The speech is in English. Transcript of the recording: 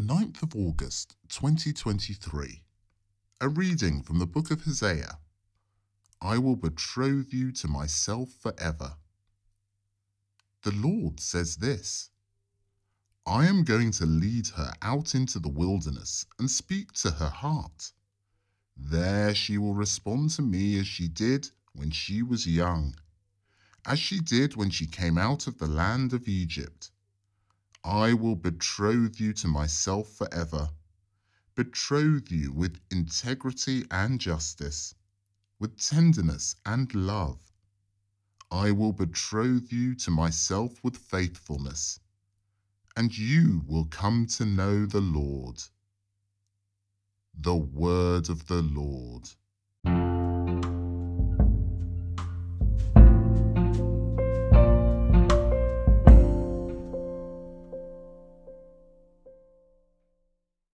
10th of August 2023. A reading from the book of Hosea. I will betroth you to myself forever. The Lord says this I am going to lead her out into the wilderness and speak to her heart. There she will respond to me as she did when she was young, as she did when she came out of the land of Egypt. I will betroth you to myself forever, betroth you with integrity and justice, with tenderness and love. I will betroth you to myself with faithfulness, and you will come to know the Lord. The word of the Lord.